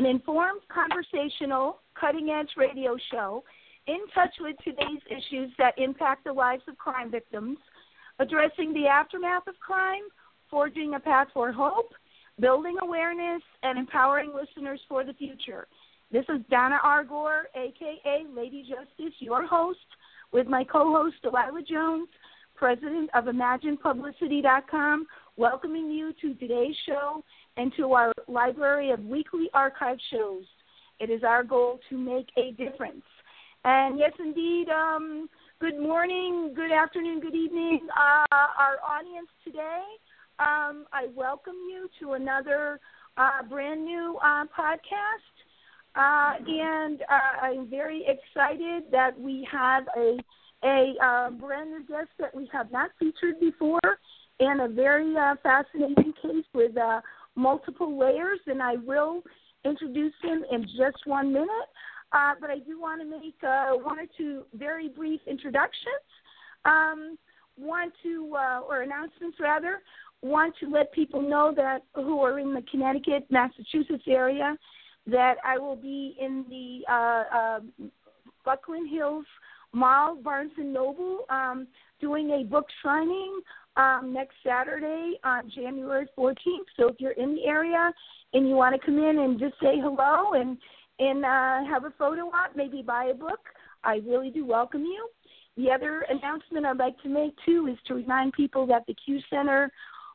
an informed, conversational, cutting edge radio show in touch with today's issues that impact the lives of crime victims, addressing the aftermath of crime, forging a path for hope, building awareness, and empowering listeners for the future. This is Donna R. Gore, aka Lady Justice, your host, with my co host Delilah Jones, president of ImaginePublicity.com, welcoming you to today's show and to our library of weekly archive shows. It is our goal to make a difference. And yes, indeed, um, good morning, good afternoon, good evening, uh, our audience today. Um, I welcome you to another uh, brand new uh, podcast. Uh, and uh, I'm very excited that we have a a uh, brand new guest that we have not featured before, and a very fascinating case with multiple layers. And I will introduce him in just one minute. Uh, but I do want to make uh, one or two very brief introductions. Um, want to, uh, or announcements rather, want to let people know that who are in the Connecticut, Massachusetts area that I will be in the uh, uh, Buckland Hills Mall, Barnes and Noble, um, doing a book signing um, next Saturday on January 14th. So if you're in the area and you want to come in and just say hello and and uh, have a photo op, maybe buy a book, I really do welcome you. The other announcement I'd like to make too is to remind people that the CUE Center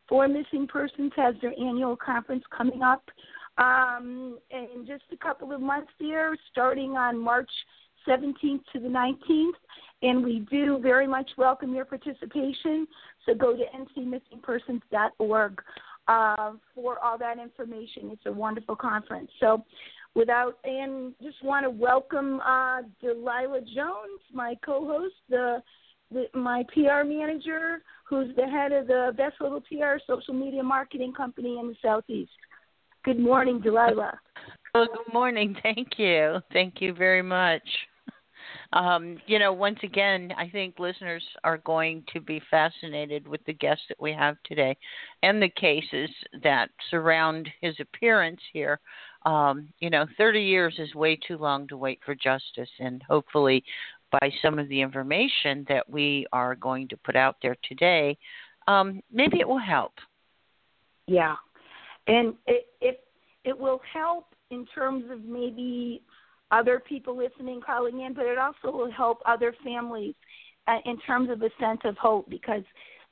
for Missing Persons has their annual conference coming up um, in just a couple of months here, starting on March 17th to the 19th. And we do very much welcome your participation. So go to ncmissingpersons.org uh, for all that information. It's a wonderful conference. So without and just want to welcome uh, Delilah Jones, my co-host, the, the my PR manager, who's the head of the best little PR social media marketing company in the southeast. Good morning, Delilah. Well, good morning. Thank you. Thank you very much. Um, you know, once again, I think listeners are going to be fascinated with the guests that we have today and the cases that surround his appearance here. Um, you know, 30 years is way too long to wait for justice, and hopefully, by some of the information that we are going to put out there today, um, maybe it will help. Yeah, and it, it it will help in terms of maybe other people listening calling in, but it also will help other families uh, in terms of a sense of hope because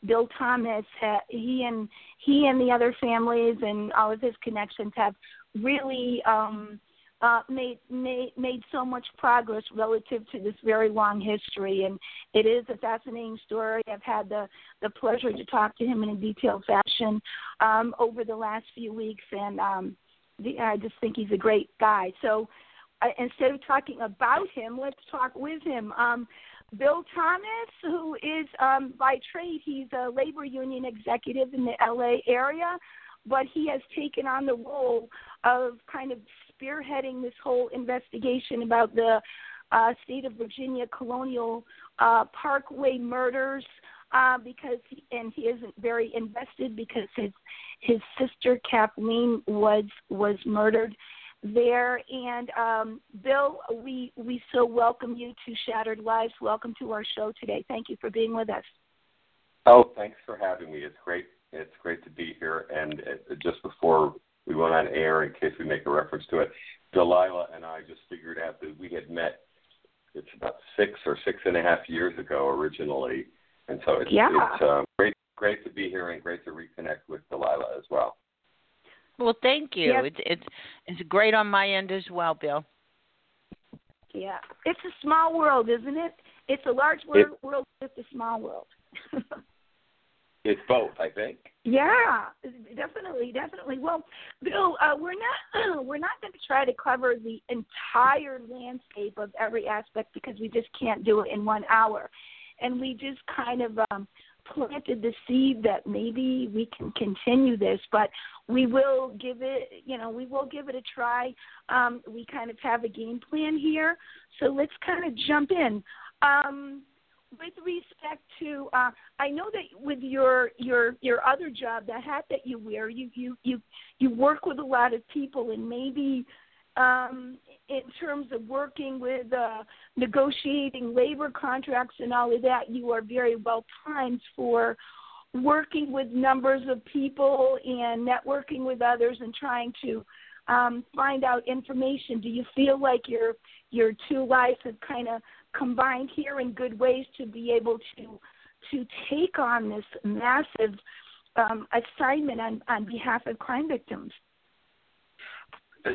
Bill Thomas, ha- he and he and the other families and all of his connections have really um, uh, made made made so much progress relative to this very long history, and it is a fascinating story. I've had the the pleasure to talk to him in a detailed fashion um, over the last few weeks, and um, the, I just think he's a great guy. So instead of talking about him, let's talk with him. Um, Bill Thomas, who is um, by trade, he's a labor union executive in the LA area, but he has taken on the role of kind of spearheading this whole investigation about the uh, state of Virginia colonial uh, parkway murders. Uh, because he, and he isn't very invested because his his sister Cathleen was was murdered there. And um, Bill, we we so welcome you to Shattered Lives. Welcome to our show today. Thank you for being with us. Oh, thanks for having me. It's great. It's great to be here. And uh, just before we went on air, in case we make a reference to it, Delilah and I just figured out that we had met. It's about six or six and a half years ago originally, and so it's, yeah. it's uh, great great to be here and great to reconnect with Delilah as well. Well, thank you. Yep. It's it's it's great on my end as well, Bill. Yeah, it's a small world, isn't it? It's a large world, it, world it's a small world. it's both, I think. Yeah, definitely, definitely. Well, Bill, uh, we're not we're not going to try to cover the entire landscape of every aspect because we just can't do it in one hour, and we just kind of um, planted the seed that maybe we can continue this, but we will give it, you know, we will give it a try. Um, we kind of have a game plan here, so let's kind of jump in. Um, with respect to, uh, I know that with your your your other job, the hat that you wear, you you you you work with a lot of people, and maybe um, in terms of working with uh, negotiating labor contracts and all of that, you are very well timed for working with numbers of people and networking with others and trying to um, find out information. Do you feel like your your two lives have kind of combined here in good ways to be able to to take on this massive um, assignment on, on behalf of crime victims?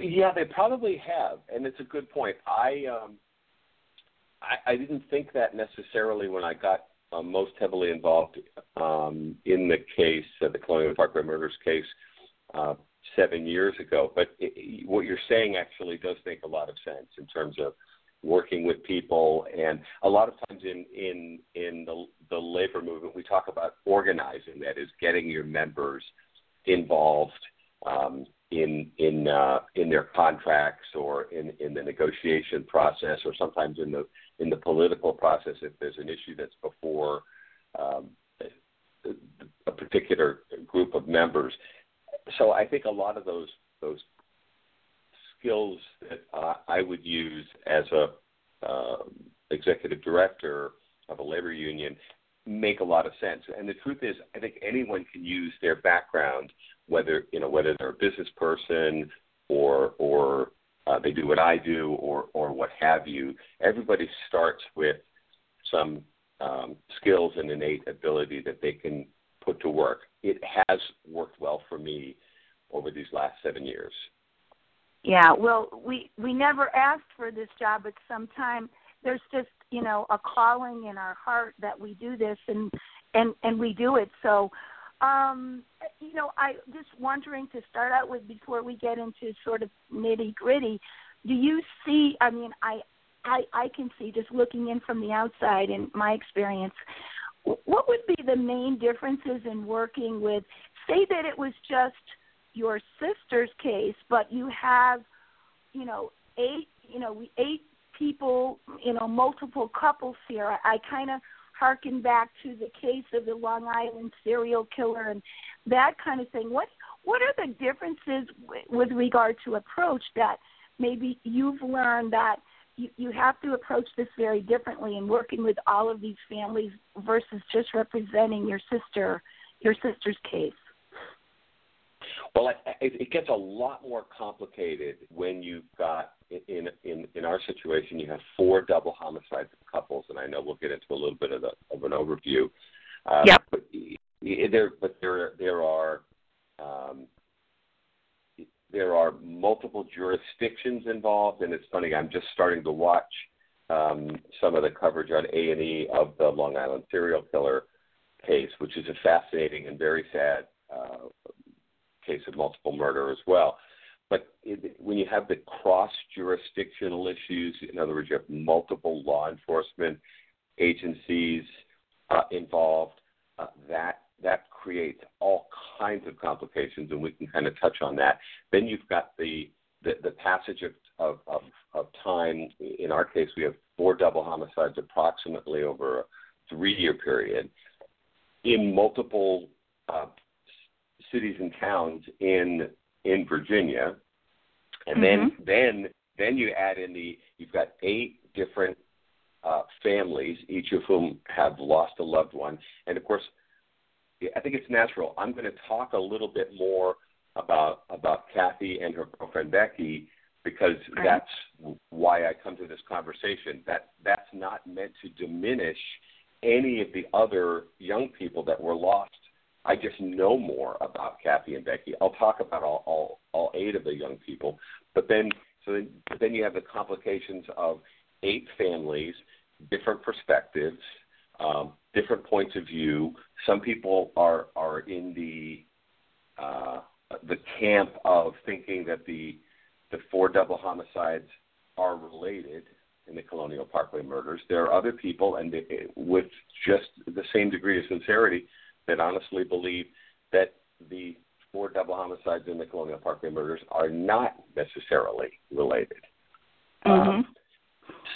Yeah, they probably have, and it's a good point. I um, I, I didn't think that necessarily when I got uh, most heavily involved um, in the case, uh, the Colonial Parkway murders case, uh, seven years ago. But it, what you're saying actually does make a lot of sense in terms of working with people, and a lot of times in in in the the labor movement, we talk about organizing. That is, getting your members involved. Um, in in uh, in their contracts or in in the negotiation process or sometimes in the in the political process if there's an issue that's before um, a particular group of members. So I think a lot of those those skills that uh, I would use as a uh, executive director of a labor union make a lot of sense. And the truth is, I think anyone can use their background, whether you know whether they're a business person or or uh, they do what I do or or what have you. Everybody starts with some um, skills and innate ability that they can put to work. It has worked well for me over these last seven years. Yeah, well, we we never asked for this job, but sometimes there's just you know a calling in our heart that we do this and and and we do it so um you know i just wondering to start out with before we get into sort of nitty gritty do you see i mean i i i can see just looking in from the outside in my experience what would be the main differences in working with say that it was just your sister's case but you have you know eight you know eight people, you know, multiple couples here. I, I kind of harken back to the case of the Long Island serial killer and that kind of thing. What what are the differences w- with regard to approach that maybe you've learned that you, you have to approach this very differently in working with all of these families versus just representing your sister your sister's case? Well, it, it gets a lot more complicated when you've got in in in our situation, you have four double homicides of couples, and I know we'll get into a little bit of, the, of an overview. Um, yeah. But there, but there there are um, there are multiple jurisdictions involved, and it's funny. I'm just starting to watch um, some of the coverage on A and E of the Long Island serial killer case, which is a fascinating and very sad uh, case of multiple murder as well. But it, when you have the cross jurisdictional issues, in other words, you have multiple law enforcement agencies uh, involved, uh, that that creates all kinds of complications, and we can kind of touch on that. Then you've got the the, the passage of, of, of, of time. In our case, we have four double homicides approximately over a three year period in multiple uh, cities and towns in in Virginia, and mm-hmm. then then then you add in the you've got eight different uh, families, each of whom have lost a loved one, and of course, I think it's natural. I'm going to talk a little bit more about about Kathy and her girlfriend Becky because right. that's why I come to this conversation. That that's not meant to diminish any of the other young people that were lost I just know more about Kathy and Becky. I'll talk about all, all, all eight of the young people, but then so then, but then you have the complications of eight families, different perspectives, um, different points of view. Some people are are in the uh, the camp of thinking that the the four double homicides are related in the Colonial Parkway murders. There are other people, and they, with just the same degree of sincerity, that honestly believe that the four double homicides in the Colonial Parkway murders are not necessarily related. Mm-hmm. Um,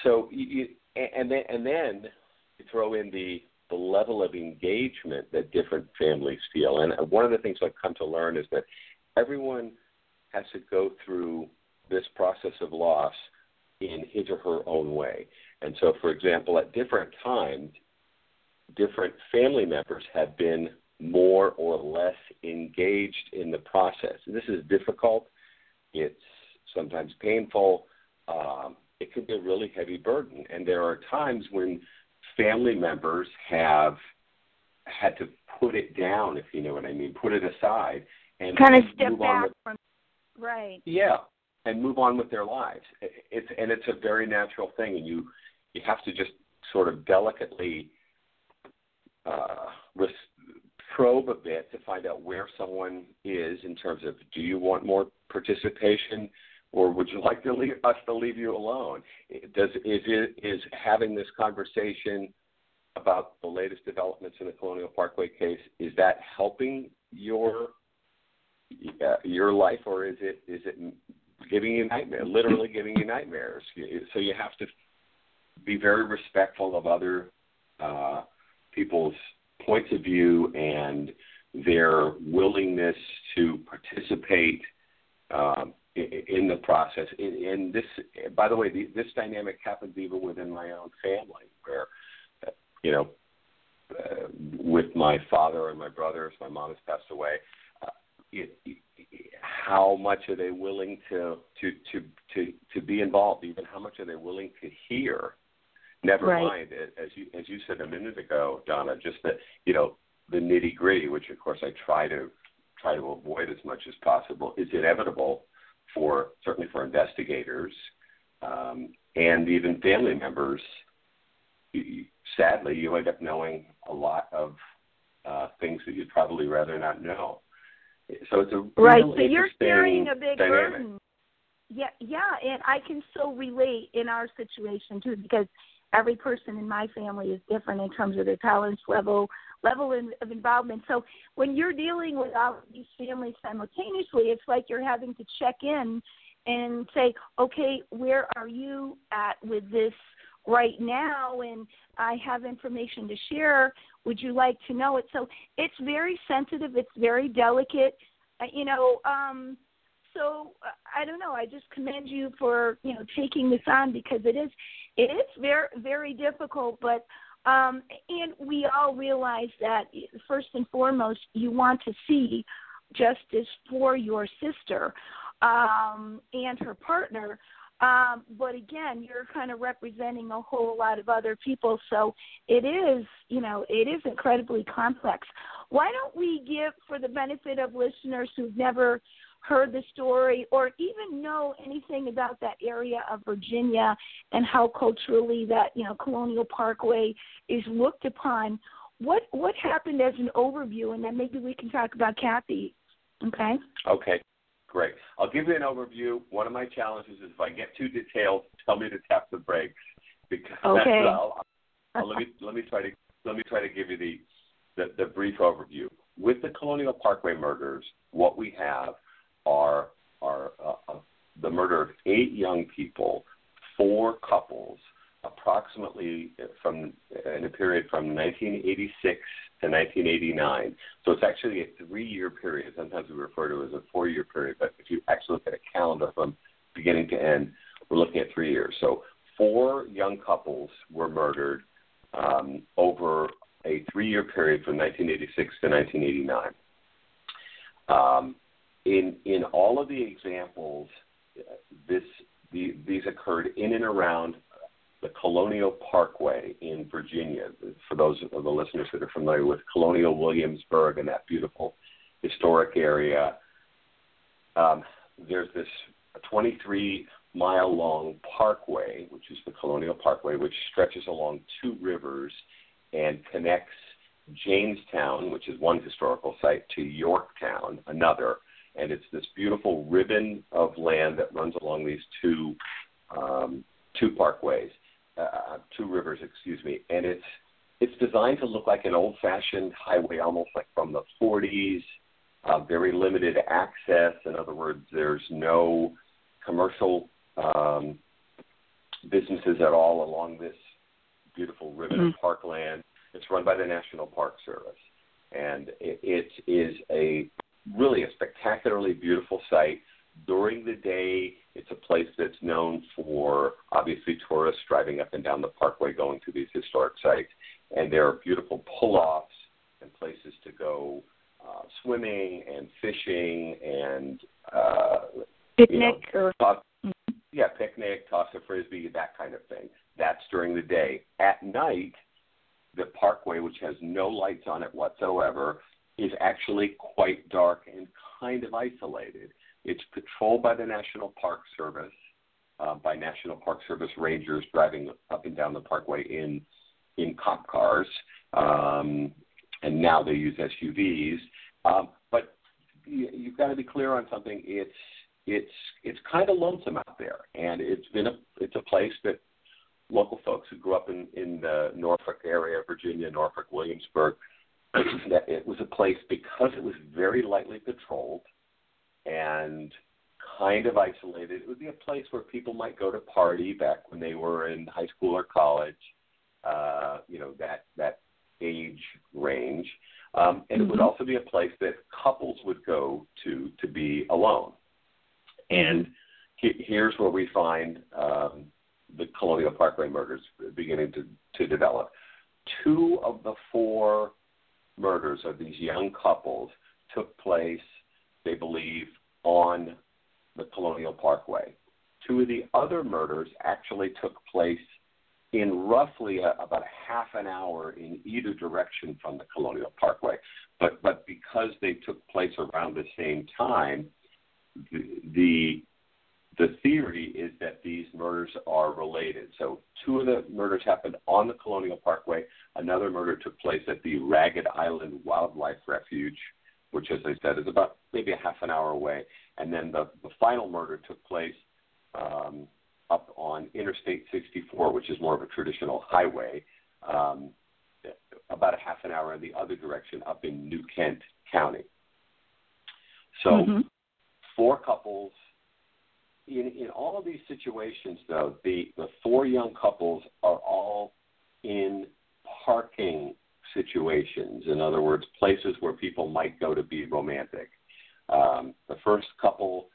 so, you, and then and then you throw in the the level of engagement that different families feel. And one of the things I've come to learn is that everyone has to go through this process of loss in his or her own way. And so, for example, at different times, different family members have been more or less engaged in the process. This is difficult. It's sometimes painful. Um, it could be a really heavy burden. And there are times when family members have had to put it down, if you know what I mean, put it aside and kind of step back with, from right. Yeah, and move on with their lives. It's and it's a very natural thing, and you you have to just sort of delicately uh, probe a bit to find out where someone is in terms of do you want more participation or would you like to leave, us to leave you alone? Does is it is having this conversation about the latest developments in the Colonial Parkway case is that helping your uh, your life or is it is it giving you nightmares, literally giving you nightmares? So you have to be very respectful of other uh, people's points of view and their willingness to participate um, in the process. And this, by the way, this dynamic happens even within my own family, where you know, uh, with my father and my brothers, my mom has passed away. Uh, it, it, how much are they willing to to to to to be involved? Even how much are they willing to hear? Never right. mind, as you as you said a minute ago, Donna, just that you know the nitty gritty, which of course I try to try to avoid as much as possible, is inevitable for certainly for investigators um, and even family members. Sadly, you end up knowing a lot of uh, things that you'd probably rather not know. So it's a right. so you're carrying a big dynamic. burden. Yeah, yeah, and I can so relate in our situation too because every person in my family is different in terms of their tolerance level, level of involvement. So when you're dealing with all these families simultaneously, it's like you're having to check in and say, okay, where are you at with this right now? And I have information to share. Would you like to know it? So it's very sensitive. It's very delicate. Uh, you know, um, so uh, I don't know. I just commend you for you know taking this on because it is it is very very difficult, but um, and we all realize that first and foremost, you want to see justice for your sister um, and her partner. Um, but again, you're kind of representing a whole lot of other people, so it is, you know, it is incredibly complex. Why don't we give, for the benefit of listeners who've never heard the story or even know anything about that area of Virginia and how culturally that you know Colonial Parkway is looked upon. What what happened as an overview, and then maybe we can talk about Kathy. Okay. Okay. Great. I'll give you an overview. One of my challenges is if I get too detailed, tell me to tap the brakes because okay. I'll, I'll, let me let me try to let me try to give you the, the the brief overview. With the Colonial Parkway murders, what we have are are uh, uh, the murder of eight young people, four couples, approximately from in a period from 1986 to 1989. So it's actually a three-year period. Sometimes we refer to it as a four-year period, but if you actually look at a calendar from beginning to end, we're looking at three years. So four young couples were murdered um, over a three-year period from 1986 to 1989. Um, in in all of the examples, this the, these occurred in and around the Colonial Parkway in Virginia. For those of the listeners that are familiar with Colonial Williamsburg and that beautiful historic area, um, there's this 23 mile long parkway, which is the Colonial Parkway, which stretches along two rivers and connects Jamestown, which is one historical site, to Yorktown, another and it's this beautiful ribbon of land that runs along these two um, two parkways, uh, two rivers, excuse me, and it's it's designed to look like an old-fashioned highway, almost like from the 40s. Uh, very limited access. In other words, there's no commercial um, businesses at all along this beautiful ribbon mm-hmm. of parkland. It's run by the National Park Service, and it, it is a really a spectacularly beautiful site. During the day, it's a place that's known for obviously tourists driving up and down the parkway going to these historic sites. And there are beautiful pull offs and places to go uh, swimming and fishing and uh, picnic you know, or toss, mm-hmm. yeah, picnic, toss a frisbee, that kind of thing. That's during the day. At night, the parkway, which has no lights on it whatsoever, is actually quite dark and kind of isolated. It's patrolled by the National Park Service, uh, by National Park Service rangers driving up and down the parkway in in cop cars, um, and now they use SUVs. Um, but you, you've got to be clear on something. It's it's it's kind of lonesome out there, and it's been a it's a place that local folks who grew up in in the Norfolk area, of Virginia, Norfolk, Williamsburg, that it was a place because it was very lightly patrolled and kind of isolated. It would be a place where people might go to party back when they were in high school or college. Uh, you know that that age range, um, and mm-hmm. it would mm-hmm. also be a place that couples would go to to be alone. And he, here's where we find um, the Colonial Parkway murders beginning to, to develop. Two of the four murders of these young couples took place, they believe, on the Colonial Parkway. Two of the other murders actually took place in roughly a, about a half an hour in either direction from the Colonial Parkway. But but because they took place around the same time, the, the the theory is that these murders are related. So two of the murders happened on the Colonial Parkway. Another murder took place at the Ragged Island Wildlife Refuge, which, as I said, is about maybe a half an hour away. And then the, the final murder took place um, up on Interstate 64, which is more of a traditional highway, um, about a half an hour in the other direction up in New Kent County. So, mm-hmm. four couples in, in all of these situations, though, the, the four young couples are all in parking situations. In other words, places where people might go to be romantic. Um, the first couple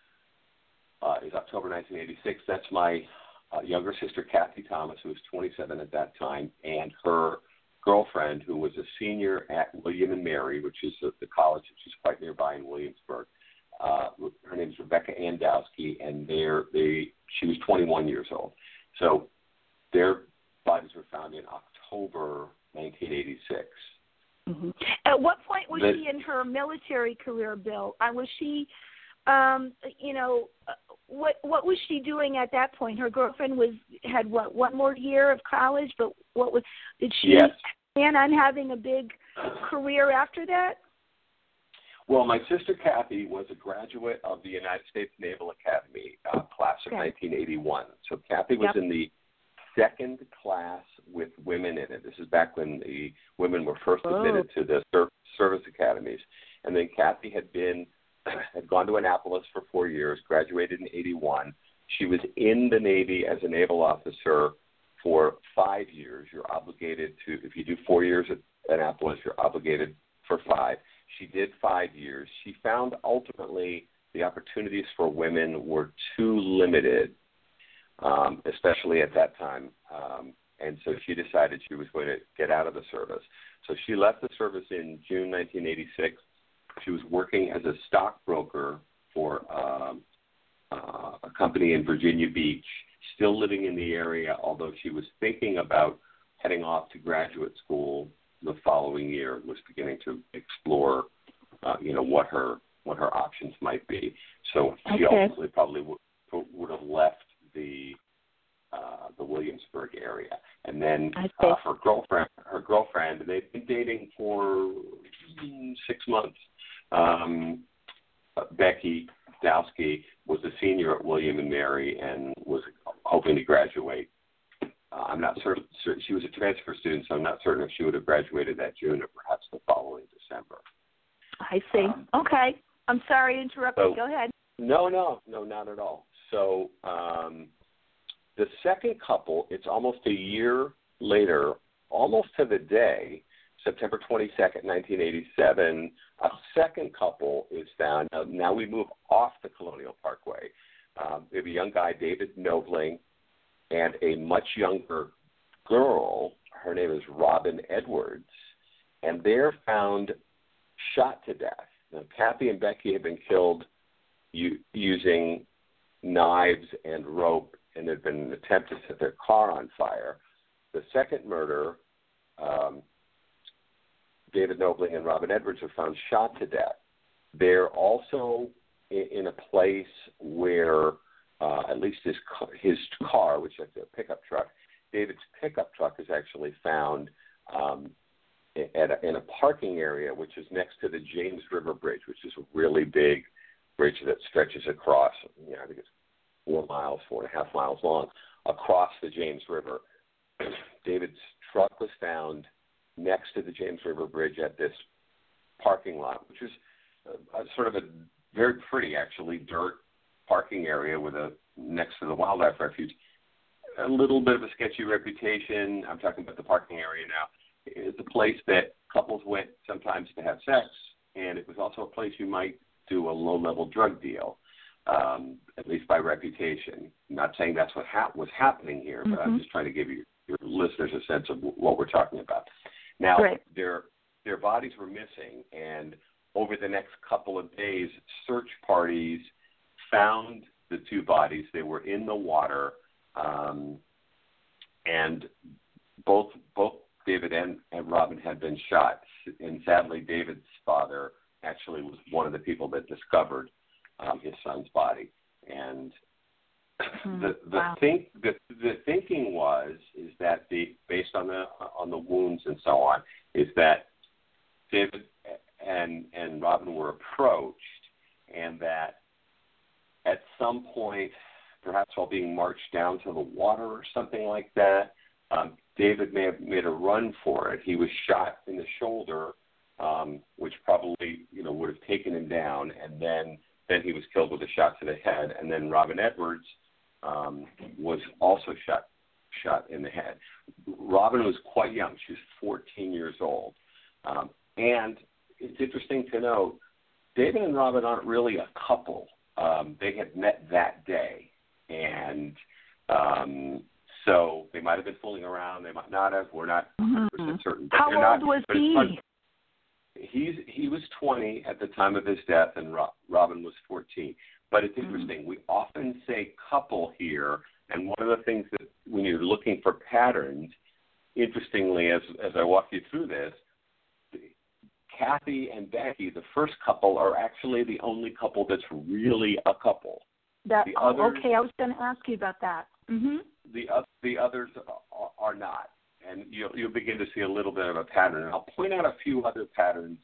uh, is October 1986. That's my uh, younger sister, Kathy Thomas, who was 27 at that time, and her girlfriend, who was a senior at William and Mary, which is the, the college which is quite nearby in Williamsburg. Uh, her name is Rebecca Ann Dowski, and they're, they she was 21 years old. So their bodies were found in October 1986. Mm-hmm. At what point was the, she in her military career, Bill? Uh, was she, um, you know, uh, what what was she doing at that point? Her girlfriend was had what one more year of college, but what was did she yes. plan on having a big career after that? Well, my sister Kathy was a graduate of the United States Naval Academy uh, class of okay. 1981. So Kathy was yep. in the second class with women in it. This is back when the women were first oh. admitted to the ser- service academies. And then Kathy had been had gone to Annapolis for four years, graduated in 81. She was in the Navy as a naval officer for five years. You're obligated to, if you do four years at Annapolis, you're obligated for five. She did five years. She found ultimately the opportunities for women were too limited, um, especially at that time. Um, and so she decided she was going to get out of the service. So she left the service in June 1986. She was working as a stockbroker for um, uh, a company in Virginia Beach, still living in the area, although she was thinking about heading off to graduate school the following year was beginning to explore, uh, you know, what her what her options might be. So she okay. ultimately probably would would have left the uh, the Williamsburg area, and then uh, her girlfriend her girlfriend they've been dating for six months. Um, Becky Dowski was a senior at William and Mary and was hoping to graduate uh, I'm not certain. She was a transfer student, so I'm not certain if she would have graduated that June or perhaps the following December. I see. Um, okay. I'm sorry to interrupt so, you. Go ahead. No, no, no, not at all. So um, the second couple, it's almost a year later, almost to the day, September 22nd, 1987, a second couple is found. Now, now we move off the Colonial Parkway. Um, we have a young guy, David Knobling, and a much younger girl. Her name is Robin Edwards, and they're found shot to death. Now, Kathy and Becky have been killed u- using knives and rope, and there'd been an attempt to set their car on fire. The second murder, um, David Knobling and Robin Edwards are found shot to death. They're also in, in a place where, uh, at least his his car, which is a pickup truck, David's pickup truck is actually found um, at a, in a parking area, which is next to the James River Bridge, which is a really big bridge that stretches across. You know, I think it's four miles, four and a half miles long, across the James River. David's truck was found next to the James River Bridge at this parking lot, which is a, a sort of a very pretty, actually, dirt parking area with a next to the wildlife refuge. A little bit of a sketchy reputation. I'm talking about the parking area now. It's a place that couples went sometimes to have sex, and it was also a place you might do a low-level drug deal, um, at least by reputation. I'm not saying that's what ha- was happening here, but mm-hmm. I'm just trying to give you your listeners a sense of what we're talking about. Now, right. their their bodies were missing, and over the next couple of days, search parties found the two bodies. They were in the water, um, and both both David and, and Robin had been shot. And sadly, David's father actually was one of the people that discovered um, his son's body. And mm, the the wow. think the the thinking was is that the based on the on the wounds and so on is that David and and Robin were approached and that at some point perhaps while being marched down to the water or something like that um, David may have made a run for it he was shot in the shoulder um, which probably you know would have taken him down and then then he was killed with a shot to the head and then Robin Edwards um, was also shot shot in the head. Robin was quite young; she was 14 years old, um, and it's interesting to note David and Robin aren't really a couple. Um, they had met that day, and um, so they might have been fooling around. They might not have. We're not mm-hmm. certain. How old not, was he? He's he was 20 at the time of his death, and Robin was 14. But it's mm-hmm. interesting. Mm-hmm. We often say couple here, and one of the things that when you're looking for patterns, interestingly, as as I walk you through this, Kathy and Becky, the first couple, are actually the only couple that's really a couple. That the oh, others, okay. I was going to ask you about that. Mm-hmm. The the others are, are not, and you'll you'll begin to see a little bit of a pattern. And I'll point out a few other patterns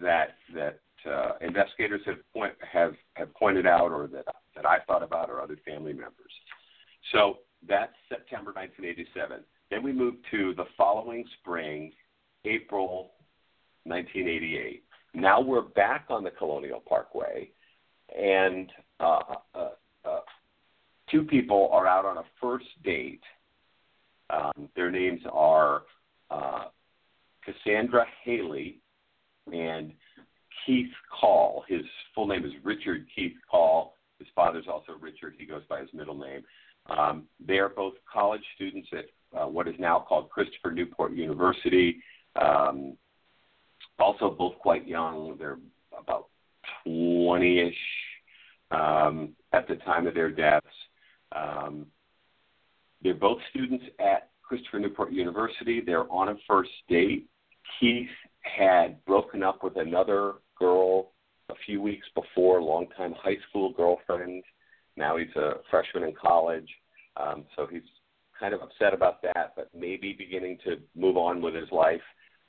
that that uh, investigators have point have have pointed out, or that that I thought about, or other family members. So that's September 1987. Then we move to the following spring, April 1988. Now we're back on the Colonial Parkway, and uh, uh, uh, two people are out on a first date. Um, their names are uh, Cassandra Hailey and Keith Call. His full name is Richard Keith Call. His father's also Richard. He goes by his middle name. Um, they are both college students at uh, what is now called Christopher Newport University. Um, also, both quite young. They're about 20 ish um, at the time of their deaths. Um, they're both students at Christopher Newport University. They're on a first date. Keith had broken up with another girl a few weeks before, longtime high school girlfriend. Now he's a freshman in college, um, so he's kind of upset about that, but maybe beginning to move on with his life.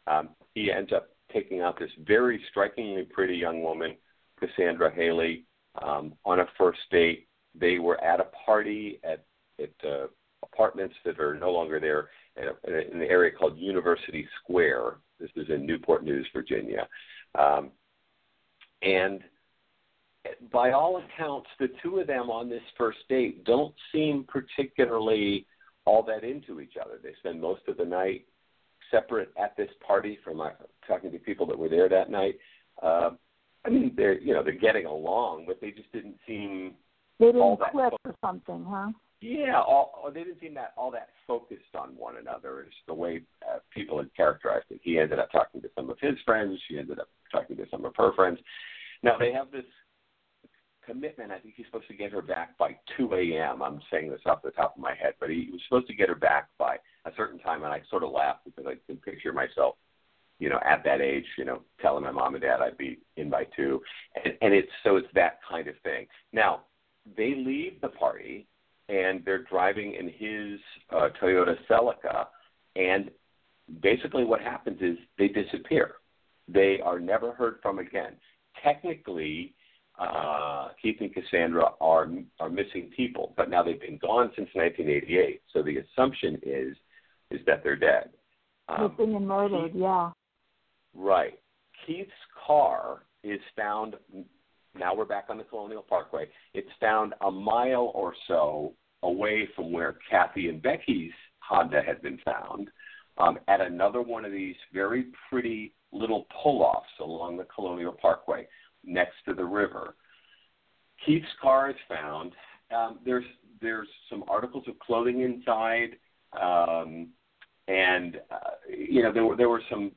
Um, he ends up taking out this very strikingly pretty young woman, Cassandra Hailey, um, on a first date. They were at a party at at uh, apartments that are no longer there in the area called University Square. This is in Newport News, Virginia. Um, and by all accounts, the two of them on this first date don't seem particularly all that into each other. They spend most of the night separate at this party from my, talking to people that were there that night. Uh, I mean, they're you know they're getting along, but they just didn't seem they didn't all that click or something, huh? Yeah, all, they didn't seem that all that focused on one another. Is the way uh, people had characterized it. He ended up talking to some of his friends. She ended up talking to some of her friends. Now they have this commitment. I think he's supposed to get her back by 2 a.m. I'm saying this off the top of my head, but he was supposed to get her back by a certain time, and I sort of laughed because I can picture myself, you know, at that age, you know, telling my mom and dad I'd be in by two, and, and it's so it's that kind of thing. Now they leave the party, and they're driving in his uh, Toyota Celica, and basically what happens is they disappear. They are never heard from again. Technically, uh, Keith and Cassandra are are missing people, but now they've been gone since 1988. So the assumption is is that they're dead. Um, Missing and murdered, Keith, yeah. Right. Keith's car is found. Now we're back on the Colonial Parkway. It's found a mile or so away from where Kathy and Becky's Honda had been found, um, at another one of these very pretty little pull-offs along the Colonial Parkway next to the river. Keith's car is found. Um, there's there's some articles of clothing inside, um, and uh, you know there were there were some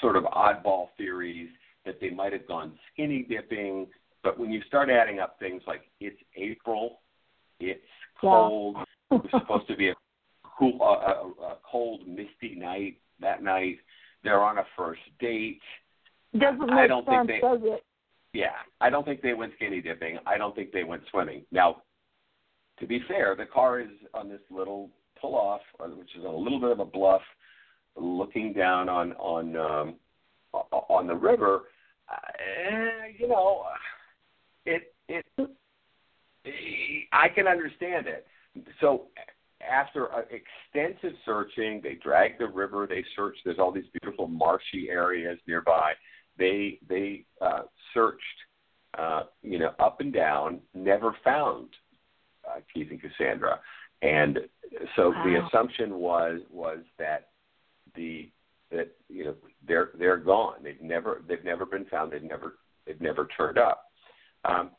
sort of oddball theories that they might have gone skinny dipping. But when you start adding up things like it's April, it's cold, Yeah. it was supposed to be a cool, uh, a, a cold, misty night that night. They're on a first date. Doesn't make I don't think they- does it? Yeah, I don't think they went skinny dipping. I don't think they went swimming. Now, to be fair, the car is on this little pull off, which is a little bit of a bluff, looking down on on um, on the river. Uh, you know, it it I can understand it. So after extensive searching, they drag the river. They search. There's all these beautiful marshy areas nearby. They they uh, searched, uh, you know, up and down. Never found uh, Keith and Cassandra, and so the assumption was was that the that you know they're they're gone. They've never they've never been found. They've never they've never turned up. Um,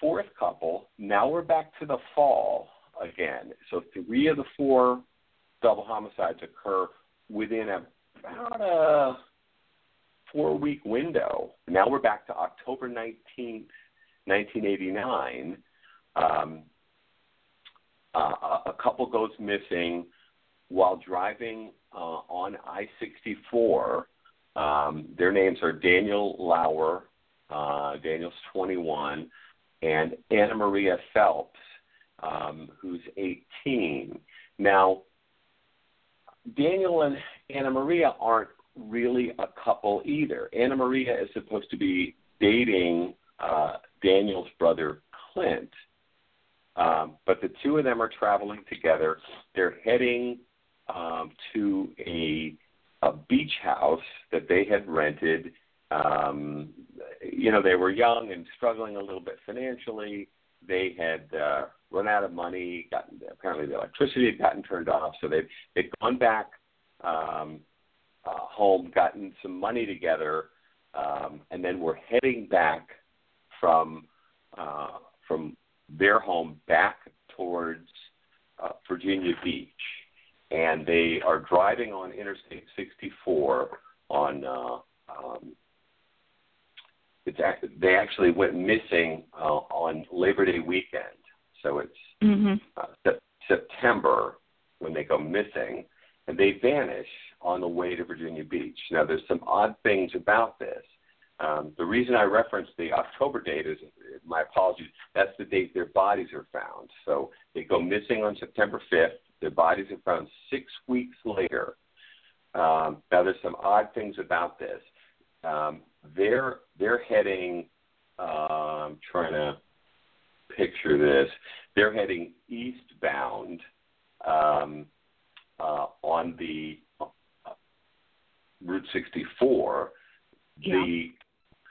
fourth couple. Now we're back to the fall again. So three of the four double homicides occur within a, about a four week window. Now we're back to October 19th, 1989. Um, uh, a- a couple goes missing while driving uh, on I 64. Um, their names are Daniel Lauer, uh, Daniel's 21, and Annamaria Phelps, um, who's 18. Now, Daniel and Annamaria aren't really a couple either. Annamaria is supposed to be dating uh, Daniel's brother Clint, um, but the two of them are traveling together. They're heading um, to a a beach house that they had rented. Um, you know, they were young and struggling a little bit financially. They had uh, run out of money. Gotten apparently the electricity had gotten turned off, so they'd they'd gone back um, uh, home, gotten some money together, um, and then were heading back from uh, from their home back towards uh, Virginia Beach, and they are driving on Interstate 64 on. Uh, um, it's act- they actually went missing uh, on Labor Day weekend, so it's Mm-hmm. uh, Sep- September when they go missing, and they vanish on the way to Virginia Beach. Now, there's some odd things about this. Um, the reason I referenced the October date is, my apologies, that's the date their bodies are found. So they go missing on September 5th. Their bodies are found six weeks later. Um, now, there's some odd things about this. Um, they're they're heading. Uh, I'm trying to picture this. They're heading eastbound um, uh, on the uh, Route 64. The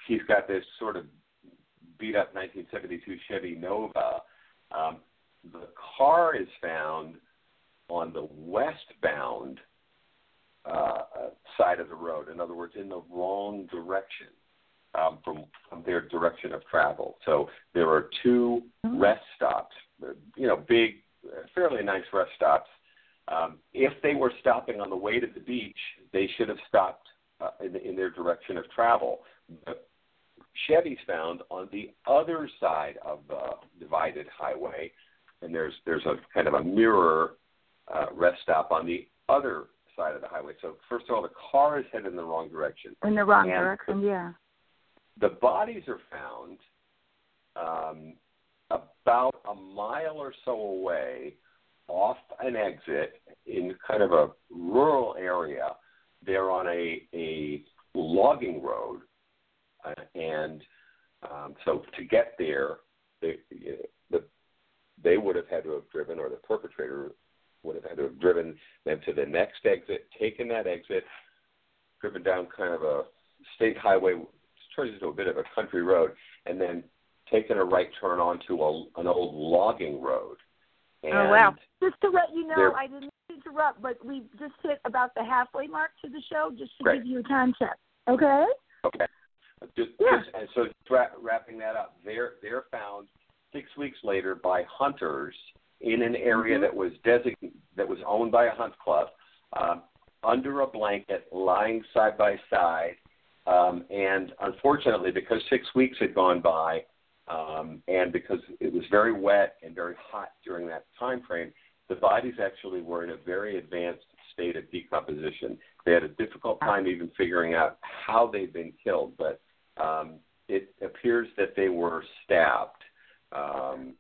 he's got this sort of beat up 1972 Chevy Nova. Um, the car is found on the westbound uh, side of the road. In other words, in the wrong direction um, from, from their direction of travel. So there are 2 mm-hmm. rest stops, you know, big, fairly nice rest stops. Um, if they were stopping on the way to the beach, they should have stopped uh, in, in their direction of travel. But Chevy's found on the other side of the divided highway, and there's there's a kind of a mirror uh, rest stop on the other side of the highway. So first of all, the car is headed in the wrong direction. In the wrong direction, yeah. The bodies are found um, about a mile or so away off an exit in kind of a rural area. They're on a, a logging road, uh, and um, so to get there, they, you know, the, they would have had to have driven, or the perpetrator would have had to have driven them to the next exit, taken that exit, driven down kind of a state highway, turns into a bit of a country road, and then taken a right turn onto a, an old logging road. And oh wow! Just to let you know, I didn't interrupt, but we just hit about the halfway mark to the show, just to Great. give you a time check. Okay. Okay. Just, yeah. Just, and so wrapping that up, they're they're found six weeks later by hunters in an area mm-hmm. that was designated that was owned by a hunt club, um, under a blanket, lying side by side, um, and unfortunately, because six weeks had gone by, um, and because it was very wet and very hot during that time frame, the bodies actually were in a very advanced state of decomposition. They had a difficult time even figuring out how they'd been killed, but um, it appears that they were stabbed. Um,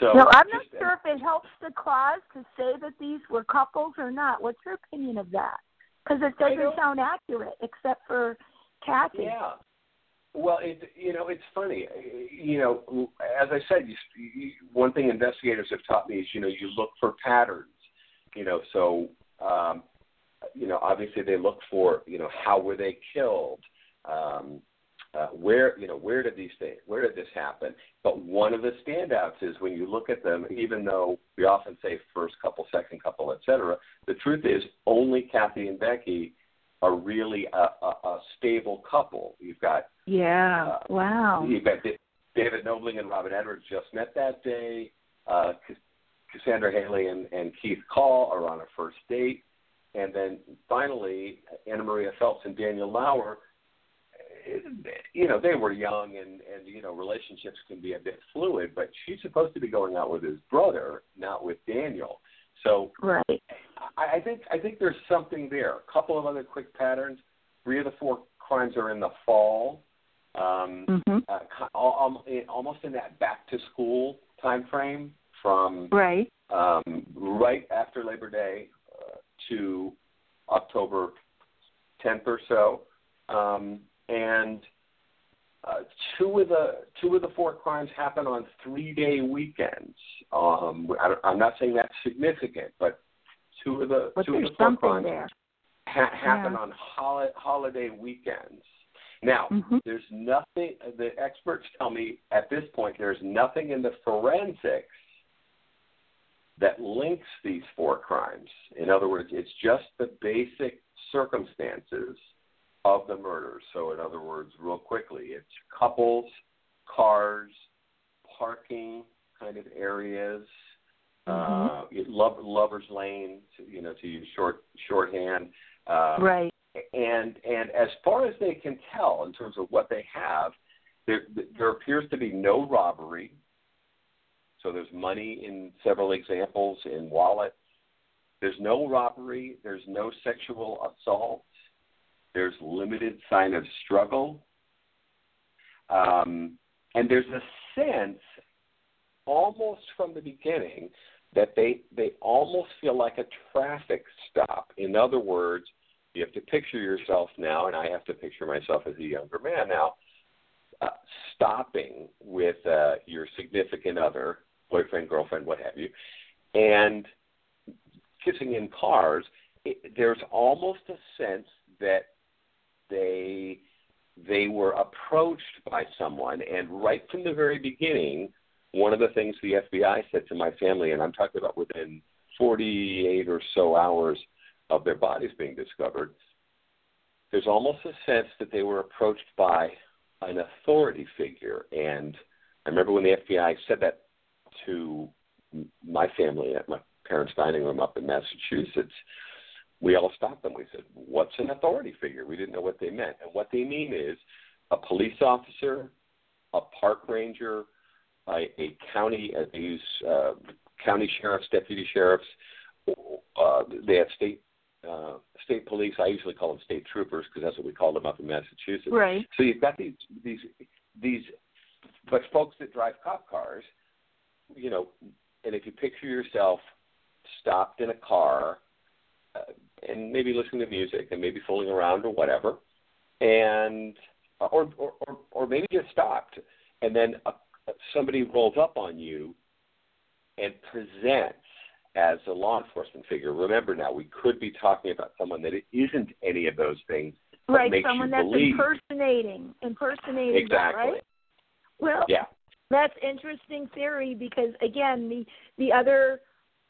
so no, I'm not just, sure if it helps the cause to say that these were couples or not. What's your opinion of that? Because it doesn't sound accurate, except for Kathy. Yeah. Well, it you know it's funny. You know, as I said, you, you, one thing investigators have taught me is you know you look for patterns. You know, so um, you know obviously they look for you know how were they killed, um, uh, where you know where did these things where did this happen? But one of the standouts is when you look at them, even though we often say first couple, second couple, etc. The truth is only Kathy and Becky are really a, a, a stable couple. You've got yeah, uh, wow. You've got David Knobling and Robin Edwards just met that day. Uh, Cassandra Hailey and, and Keith Call are on a first date, and then finally Annamaria Phelps and Daniel Lauer. You know they were young, and and you know relationships can be a bit fluid. But she's supposed to be going out with his brother, not with Daniel. So right. I, I think I think there's something there. A couple of other quick patterns. Three of the four crimes are in the fall. Um, mm-hmm. uh, almost in that back to school time frame from right um, right after Labor Day uh, to October 10th or so, um, and uh, two of the two of the four crimes happen on three day weekends. Um, I, I'm not saying that's significant, but two of the but two of the four crimes ha- happen yeah. on hol- holiday weekends. Now, mm-hmm. there's nothing. The experts tell me at this point there's nothing in the forensics that links these four crimes. In other words, it's just the basic circumstances of the murder. So, in other words, real quickly, it's couples, cars, parking kind of areas, mm-hmm. uh, love, lovers lane, to, you know, to use short shorthand. Um, right. And and as far as they can tell, in terms of what they have, there there appears to be no robbery. So there's money in several examples in wallet. There's no robbery. There's no sexual assault. There's limited sign of struggle. Um, and there's a sense, almost from the beginning, that they they almost feel like a traffic stop. In other words, you have to picture yourself now, and I have to picture myself as a younger man now, uh, stopping with uh, your significant other, boyfriend, girlfriend, what have you, and kissing in cars. It, there's almost a sense that they they were approached by someone, and right from the very beginning, one of the things the FBI said to my family, and I'm talking about within 48 or so hours of their bodies being discovered, there's almost a sense that they were approached by an authority figure. And I remember when the FBI said that to my family at my parents' dining room up in Massachusetts, we all stopped them. We said, What's an authority figure? We didn't know what they meant. And what they mean is a police officer, a park ranger, a, a county, uh, they use uh, county sheriffs, deputy sheriffs, uh, they have state uh, state police. I usually call them state troopers because that's what we call them up in Massachusetts. Right. So you've got these these these, but folks that drive cop cars, you know, and if you picture yourself stopped in a car uh, and maybe listening to music and maybe fooling around or whatever, and uh, or or or, or maybe just stopped, and then a, somebody rolls up on you and presents as a law enforcement figure. Remember now, we could be talking about someone that isn't any of those things. Right, someone that's believe. impersonating, impersonating that, Exactly. right? Well, Yeah. that's interesting theory because again, the the other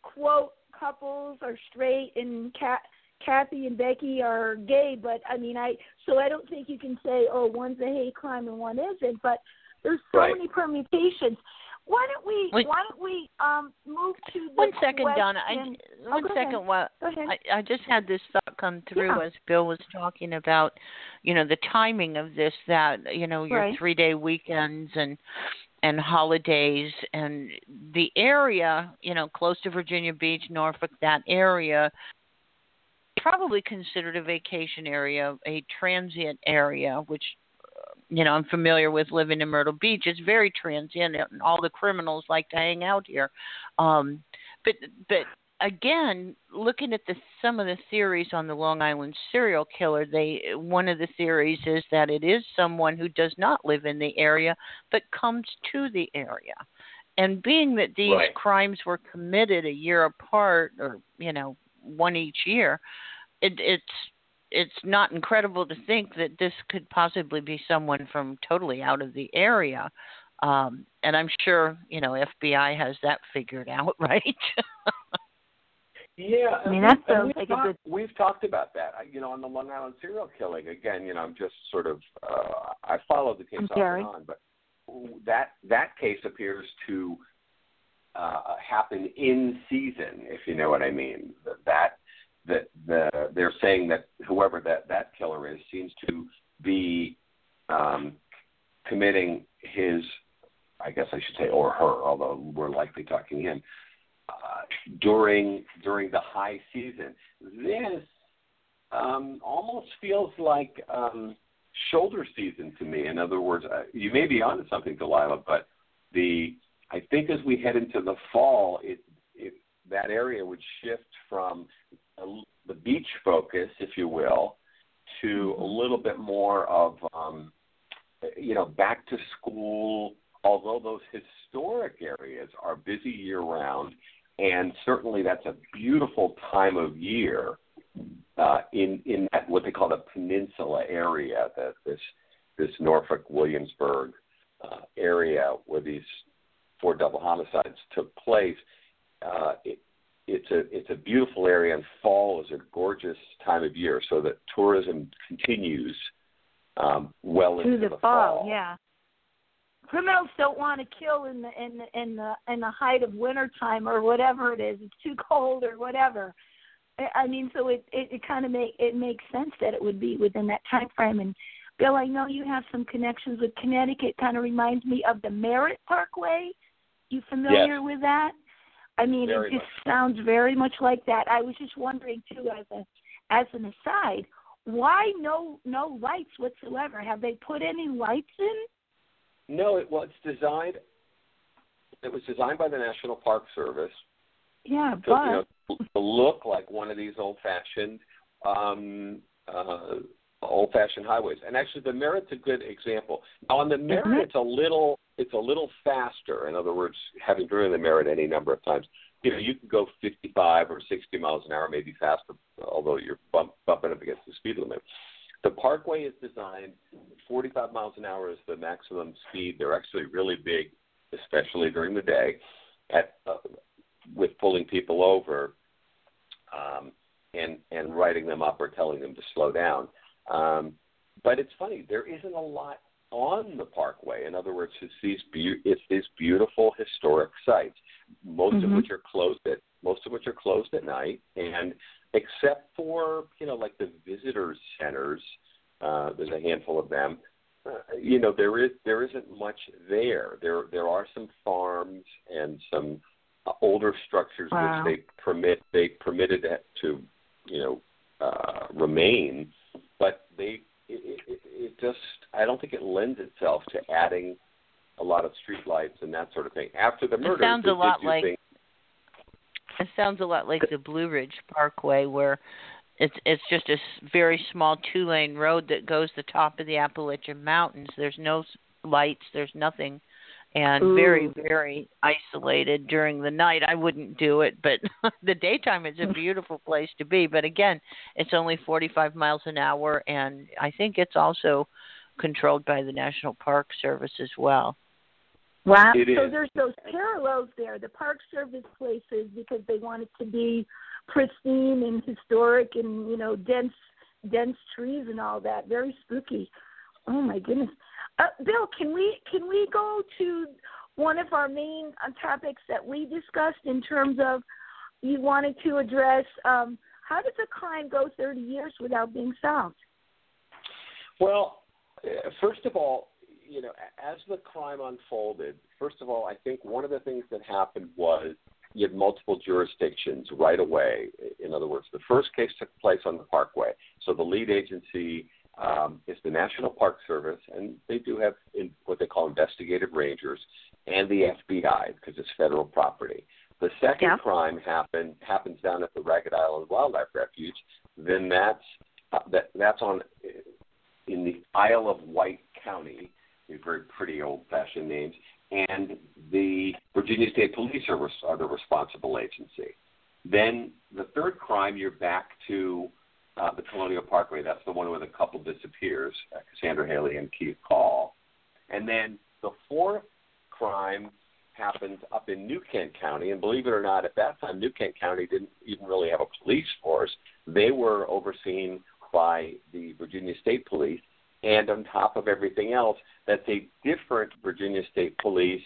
quote couples are straight and Cat, Kathy and Becky are gay, but I mean, I so I don't think you can say, oh, one's a hate crime and one isn't. But there's so Right. many permutations. Why don't we? Wait. Why don't we um move to the One second, Donna. I, question- one go second. ahead. While I, I just had this thought come through Yeah. as Bill was talking about, you know, the timing of this. That you know, your Right. three-day weekends and and holidays and the area, you know, close to Virginia Beach, Norfolk, that area, probably considered a vacation area, a transient area, which uh, you know I'm familiar with living in Myrtle Beach. It's very transient, and all the criminals like to hang out here. Um, but but again, looking at the some of the theories on the Long Island serial killer, they one of the theories is that it is someone who does not live in the area but comes to the area. And being that these Right. crimes were committed a year apart, or you know, one each year, it, it's it's not incredible to think that this could possibly be someone from totally out of the area. Um, and I'm sure you know FBI has that figured out, right? Yeah, I mean, and that we- and sounds we've like a talked, good- We've talked about that. You know, on the Long Island serial killing. Again, you know, I'm just sort of uh, I followed the case I'm off Terry. and on, but that that case appears to uh, happen in season, if you know what I mean. That that the they're saying that whoever that that killer is seems to be um, committing his, I guess I should say, or her, although we're likely talking him, uh, during during the high season. This um, almost feels like um, shoulder season to me. In other words, uh, you may be onto something, Delilah, but the I think as we head into the fall, it, it that area would shift from a, the beach focus, if you will, to a little bit more of um, you know back to school. Although those historic areas are busy year round, and certainly that's a beautiful time of year uh, in in that what they call the peninsula area, that this this Norfolk Williamsburg uh, area where these four double homicides took place. Uh, it, it's a it's a beautiful area, and fall is a gorgeous time of year, so that tourism continues um, well to into the, fall, fall. yeah. Criminals don't want to kill in the in the in the in the height of winter time or whatever it is. It's too cold or whatever. I- I mean, so it it, it kind of make it makes sense that it would be within that time frame. And Bill, I know you have some connections with Connecticut. Kind of reminds me of the Merritt Parkway. You familiar Yes. with that? I mean, Very it just much. sounds very much like that. I was just wondering too, as a as an aside, why no no lights whatsoever? Have they put any lights in? No, it well, it's designed. It was designed by the National Park Service Yeah, to, but you know, to look like one of these old-fashioned, um, uh, old-fashioned highways. And actually, the Merritt's a good example. Now, on the Merritt, it? it's a little, it's a little faster. In other words, having driven the Merritt any number of times, you know, you can go 55 or 60 miles an hour, maybe faster, although you're bump, bumping up against the speed limit. The Parkway is designed 45 miles an hour is the maximum speed. They're actually really big especially during the day, at uh, with pulling people over um, and and writing them up or telling them to slow down. Um, but it's funny, there isn't a lot on the parkway. In other words, it's these be- it's these beautiful historic sites, most mm-hmm. of which are closed at most of which are closed at night, and except for you know like the visitors centers, uh, there's a handful of them. Uh, you know there is there isn't much there. There there are some farms and some uh, older structures wow. which they permit they permitted to you know uh, remain, but they it, it, it just I don't think it lends itself to adding a lot of streetlights and that sort of thing. After the murder, it sounds a lot like think, it sounds a lot like the Blue Ridge Parkway, where it's it's just a very small two lane road that goes the top of the Appalachian Mountains. There's no lights. There's nothing and Ooh. very very isolated during the night i wouldn't do it but the daytime is a beautiful place to be but again it's only 45 miles an hour and i think it's also controlled by the national park service as well. Wow. It so is. there's those parallels there. The park service places because they want it to be pristine and historic and you know dense dense trees and all that. Very spooky. Oh my goodness. Uh, Bill, can we can we go to one of our main uh, topics that we discussed in terms of you wanted to address um, how does a crime go 30 years without being solved? Well, first of all, you know, as the crime unfolded, first of all, I think one of the things that happened was you had multiple jurisdictions right away. In other words, the first case took place on the Parkway, so the lead agency um, is the National Park Service, and they do have in, what they call investigative rangers, and the FBI because it's federal property. The second yeah. crime happened happens down at the Ragged Island Wildlife Refuge. Then that's uh, that, that's on in the Isle of Wight County. Very pretty old-fashioned names, and the Virginia State Police are, are the responsible agency. Then the third crime, you're back to uh, the Colonial Parkway. That's the one where the couple disappears, uh, Cassandra Hailey and Keith Call. And then the fourth crime happened up in New Kent County, and believe it or not, at that time, New Kent County didn't even really have a police force. They were overseen by the Virginia State Police, and on top of everything else, that's a different Virginia State Police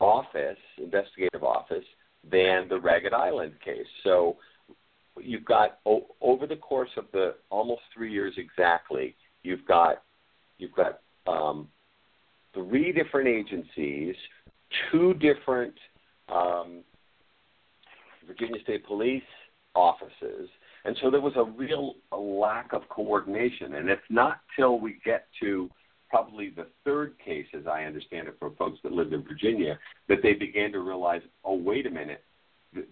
office, investigative office, than the Ragged Island case. So you've got o- over the course of the almost three years exactly, you've got you've got um, three different agencies, two different um, Virginia State Police offices, and so there was a real a lack of coordination. And it's not till we get to probably the third case, as I understand it, for folks that lived in Virginia, that they began to realize, oh, wait a minute,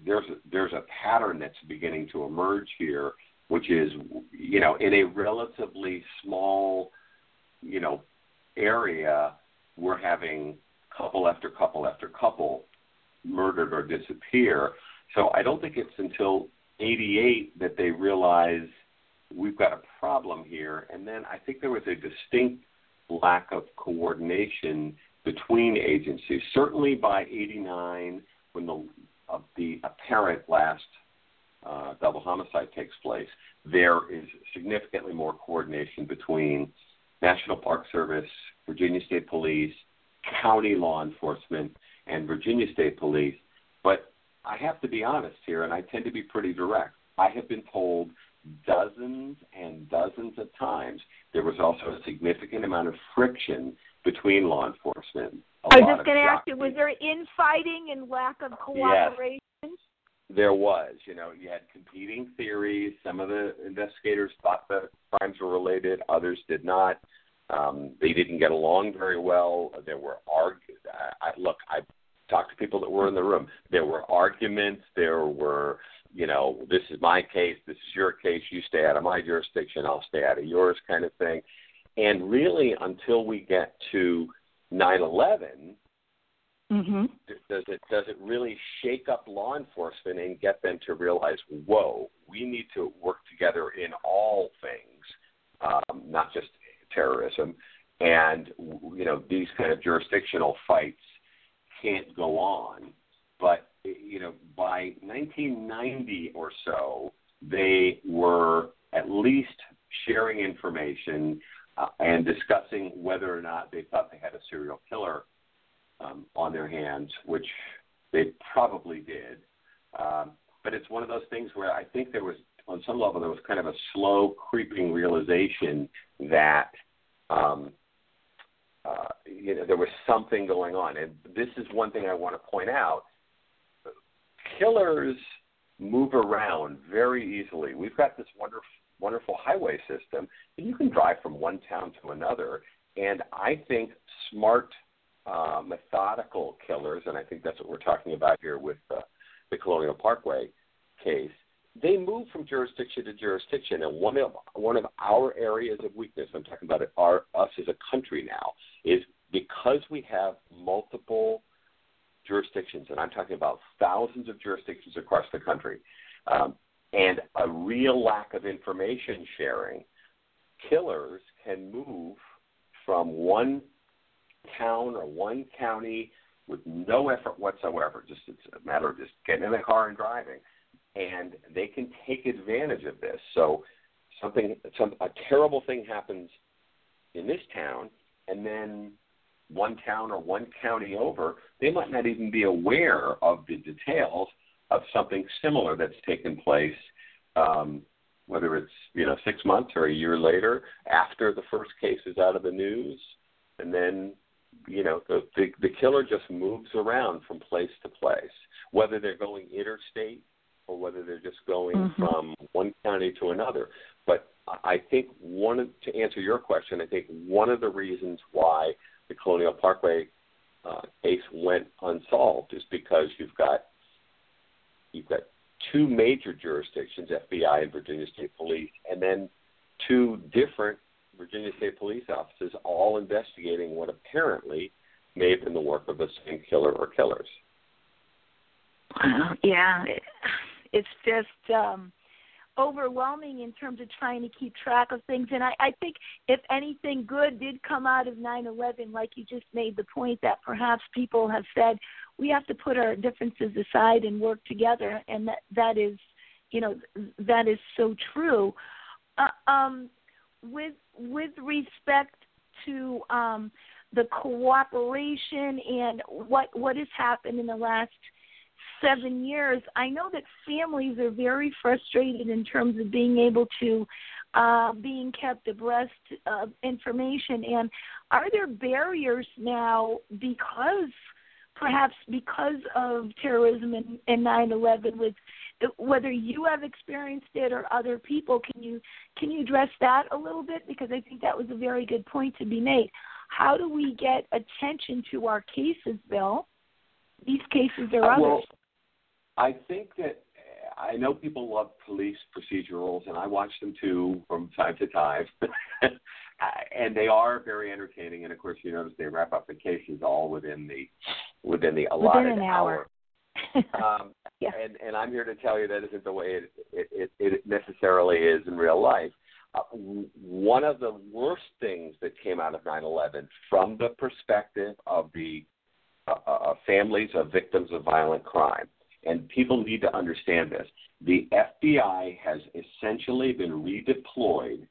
there's a, there's a pattern that's beginning to emerge here, which is you know in a relatively small you know area we're having couple after couple after couple murdered or disappear. So I don't think it's until 88 that they realize we've got a problem here. And then I think there was a distinct lack of coordination between agencies. Certainly by 89, when the of the apparent last uh, double homicide takes place, there is significantly more coordination between National Park Service, Virginia State Police, county law enforcement, and Virginia State Police. But I have to be honest here, and I tend to be pretty direct. I have been told dozens and dozens of times there was also a significant amount of friction between law enforcement I was just going to ask you, was there infighting and lack of cooperation? Yes. There was. You know, you had competing theories. Some of the investigators thought the crimes were related, others did not. Um, they didn't get along very well. There were arguments. I, look, I talked to people that were in the room. There were arguments. There were, you know, this is my case. This is your case. You stay out of my jurisdiction. I'll stay out of yours, kind of thing. And really, until we get to 9/11, mm-hmm. does it does it really shake up law enforcement and get them to realize, whoa, we need to work together in all things, um, not just terrorism, and you know these kind of jurisdictional fights can't go on. But you know, by 1990 or so, they were at least sharing information uh, and discussing whether or not they thought they had a serial killer um, on their hands, which they probably did. Um, but it's one of those things where I think there was, on some level, there was kind of a slow creeping realization that um, uh, you know there was something going on. And this is one thing I want to point out: killers move around very easily. We've got this wonderful wonderful highway system, and you can drive from one town to another. And I think smart, uh, methodical killers, and I think that's what we're talking about here with uh, the Colonial Parkway case, they move from jurisdiction to jurisdiction. And one of one of our areas of weakness, I'm talking about it, our us as a country now, is because we have multiple jurisdictions, and I'm talking about thousands of jurisdictions across the country, um, and a real lack of information sharing. Killers can move from one town or one county with no effort whatsoever. Just it's a matter of just getting in the car and driving, and they can take advantage of this. So something, some a terrible thing happens in this town, and then one town or one county over, they might not even be aware of the details of something similar that's taken place, um, whether it's you know six months or a year later after the first case is out of the news, and then you know the, the the killer just moves around from place to place, whether they're going interstate or whether they're just going mm-hmm. from one county to another. But I think one of, to answer your question, I think one of the reasons why the Colonial Parkway uh, case went unsolved is because you've got you've got two major jurisdictions, FBI and Virginia State Police, and then two different Virginia State Police offices all investigating what apparently may have been the work of the same killer or killers. Yeah, it's just um overwhelming in terms of trying to keep track of things. And I, I think if anything good did come out of 9/11, like you just made the point that perhaps people have said we have to put our differences aside and work together, and that that is, you know, that is so true. Uh, um, with with respect to um, the cooperation and what what has happened in the last seven years, I know that families are very frustrated in terms of being able to uh, being kept abreast of information. And are there barriers now because perhaps because of terrorism and, and 9/11 with whether you have experienced it or other people can you can you address that a little bit because I think that was a very good point to be made. How do we get attention to our cases, Bill? These cases or uh, others. Well, I think that I know people love police procedurals, and I watch them too from time to time. and they are very entertaining. And of course, you notice they wrap up the cases all within the within the allotted within an hour. hour. um, yeah. And and I'm here to tell you that isn't the way it it, it, it necessarily is in real life. Uh, one of the worst things that came out of 9/11, from the perspective of the uh, uh, families of victims of violent crime, and people need to understand this. The FBI has essentially been redeployed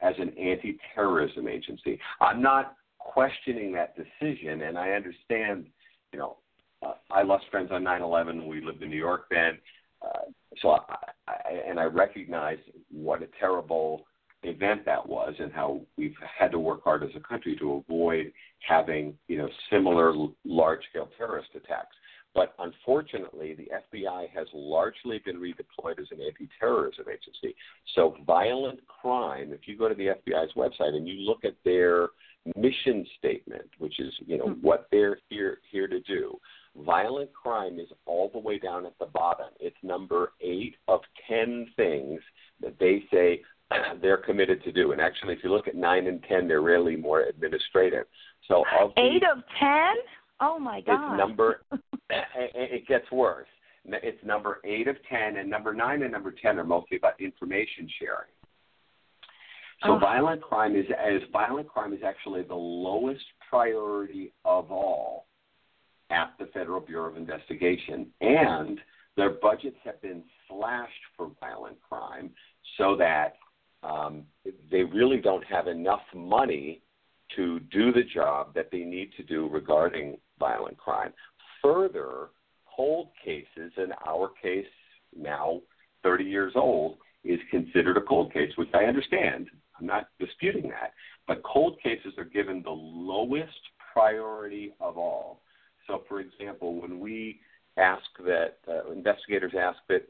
as an anti terrorism agency. I'm not questioning that decision, and I understand, you know, uh, I lost friends on 9 11. We lived in New York then. Uh, so I, I, and I recognize what a terrible event that was and how we've had to work hard as a country to avoid having you know similar large scale terrorist attacks but unfortunately, the FBI has largely been redeployed as an anti terrorism agency. So, violent crime, if you go to the FBI's website and you look at their mission statement, which is you know mm-hmm. what they're here here to do, violent crime is all the way down at the bottom. It's number eight of ten things that they say they're committed to do. And actually, if you look at nine and ten, they're really more administrative. So, of eight of ten. Oh my God! It's number. it gets worse. It's number eight of ten, and number nine and number ten are mostly about information sharing. So oh. violent crime is as violent crime is actually the lowest priority of all at the Federal Bureau of Investigation, and their budgets have been slashed for violent crime so that um, they really don't have enough money to do the job that they need to do regarding violent crime. Further, cold cases, in our case now 30 years old, is considered a cold case, which I understand. I'm not disputing that. But cold cases are given the lowest priority of all. So, for example, when we ask that uh, investigators ask that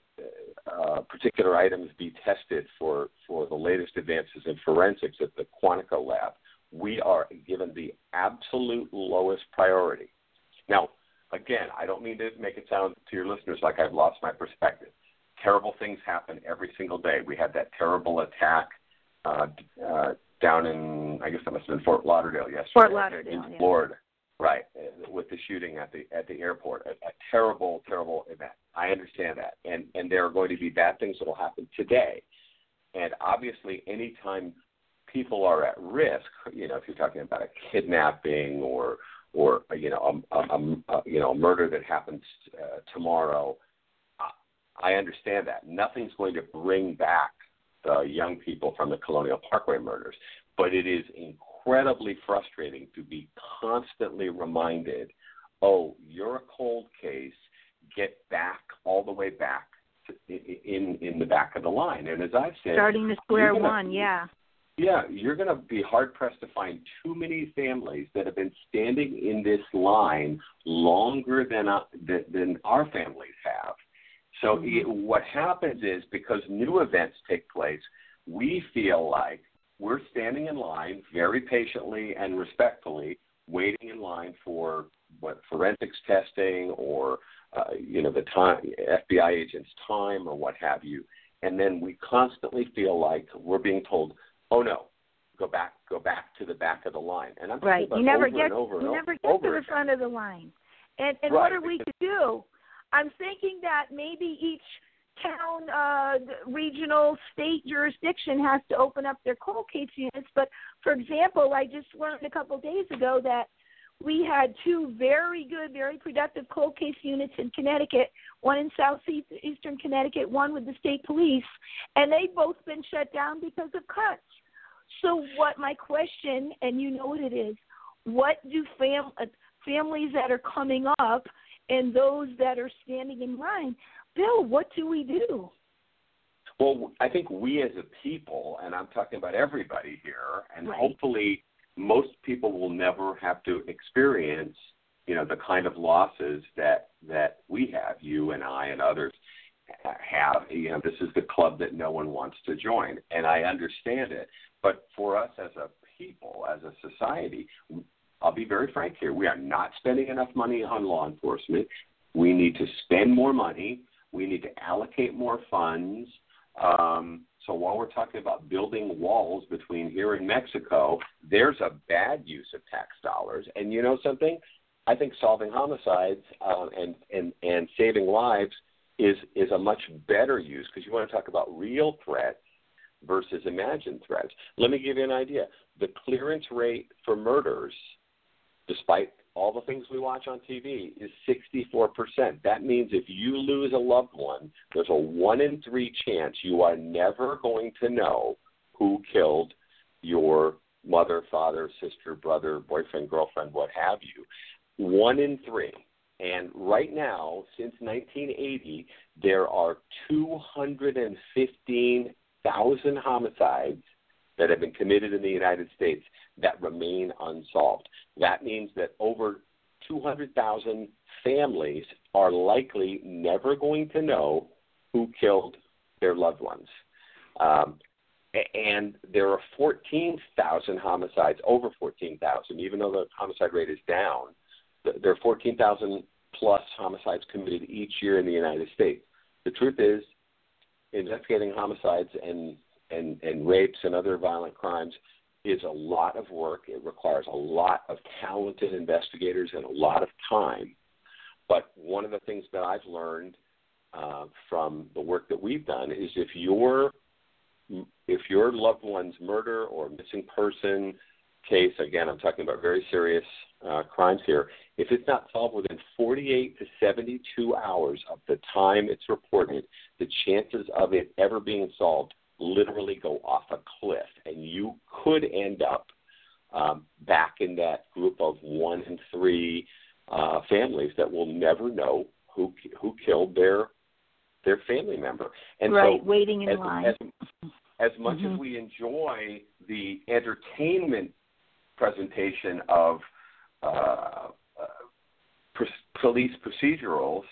uh, particular items be tested for, for the latest advances in forensics at the Quantico lab, we are given the absolute lowest priority. Now, again, I don't mean to make it sound to your listeners like I've lost my perspective. Terrible things happen every single day. We had that terrible attack uh, uh, down in, I guess that must have been Fort Lauderdale yesterday. Fort Lauderdale, in yeah. Right, with the shooting at the at the airport, a, a terrible, terrible event. I understand that, and and there are going to be bad things that will happen today, and obviously, anytime people are at risk, you know, if you're talking about a kidnapping or or you know a, a, a you know a murder that happens uh, tomorrow, I understand that. Nothing's going to bring back the young people from the Colonial Parkway murders, but it is incredibly frustrating to be constantly reminded, oh, you're a cold case, get back all the way back to, in in the back of the line. And as I've said, starting to square gonna, one, yeah. Yeah, you're going to be hard pressed to find too many families that have been standing in this line longer than uh, than, than our families have. So mm-hmm. it, what happens is because new events take place, we feel like we're standing in line very patiently and respectfully, waiting in line for what forensics testing or uh, you know the time FBI agent's time or what have you, and then we constantly feel like we're being told, "Oh no, go back, go back to the back of the line." And I'm right. You never get over you never get to the front of the line. And and right, what are we to do? I'm thinking that maybe each town, uh, regional, state jurisdiction has to open up their cold case units. But for example, I just learned a couple days ago that we had two very good, very productive cold case units in Connecticut, one in southeastern Connecticut, one with the state police, and they've both been shut down because of cuts. So, what my question, and you know what it is, what do fam- families that are coming up and those that are standing in line, Bill, what do we do? Well, I think we as a people, and I'm talking about everybody here, and right. hopefully most people will never have to experience, you know, the kind of losses that that we have, you and I and others have. You know, this is the club that no one wants to join, and I understand it. But for us as a people, as a society, I'll be very frank here. We are not spending enough money on law enforcement. We need to spend more money. We need to allocate more funds. Um, so while we're talking about building walls between here and Mexico, there's a bad use of tax dollars. And you know something? I think solving homicides uh, and, and, and saving lives is, is a much better use because you want to talk about real threats versus imagined threats. Let me give you an idea. The clearance rate for murders – despite all the things we watch on TV, is 64%. That means if you lose a loved one, there's a one in three chance you are never going to know who killed your mother, father, sister, brother, boyfriend, girlfriend, what have you. One in three. And right now, since 1980, there are 215,000 homicides that have been committed in the United States that remain unsolved. That means that over 200,000 families are likely never going to know who killed their loved ones. Um, and there are 14,000 homicides, over 14,000, even though the homicide rate is down. There are 14,000 plus homicides committed each year in the United States. The truth is, investigating homicides and, and, and rapes and other violent crimes is a lot of work. It requires a lot of talented investigators and a lot of time. But one of the things that I've learned uh, from the work that we've done is if your if your loved one's murder or missing person case, again, I'm talking about very serious uh, crimes here. If it's not solved within 48 to 72 hours of the time it's reported, the chances of it ever being solved literally go off a cliff, and you could end up um, back in that group of one and three uh, families that will never know who who killed their their family member. And right, so, waiting in as, line. As, as much mm-hmm. as we enjoy the entertainment presentation of uh, uh, pr- police procedurals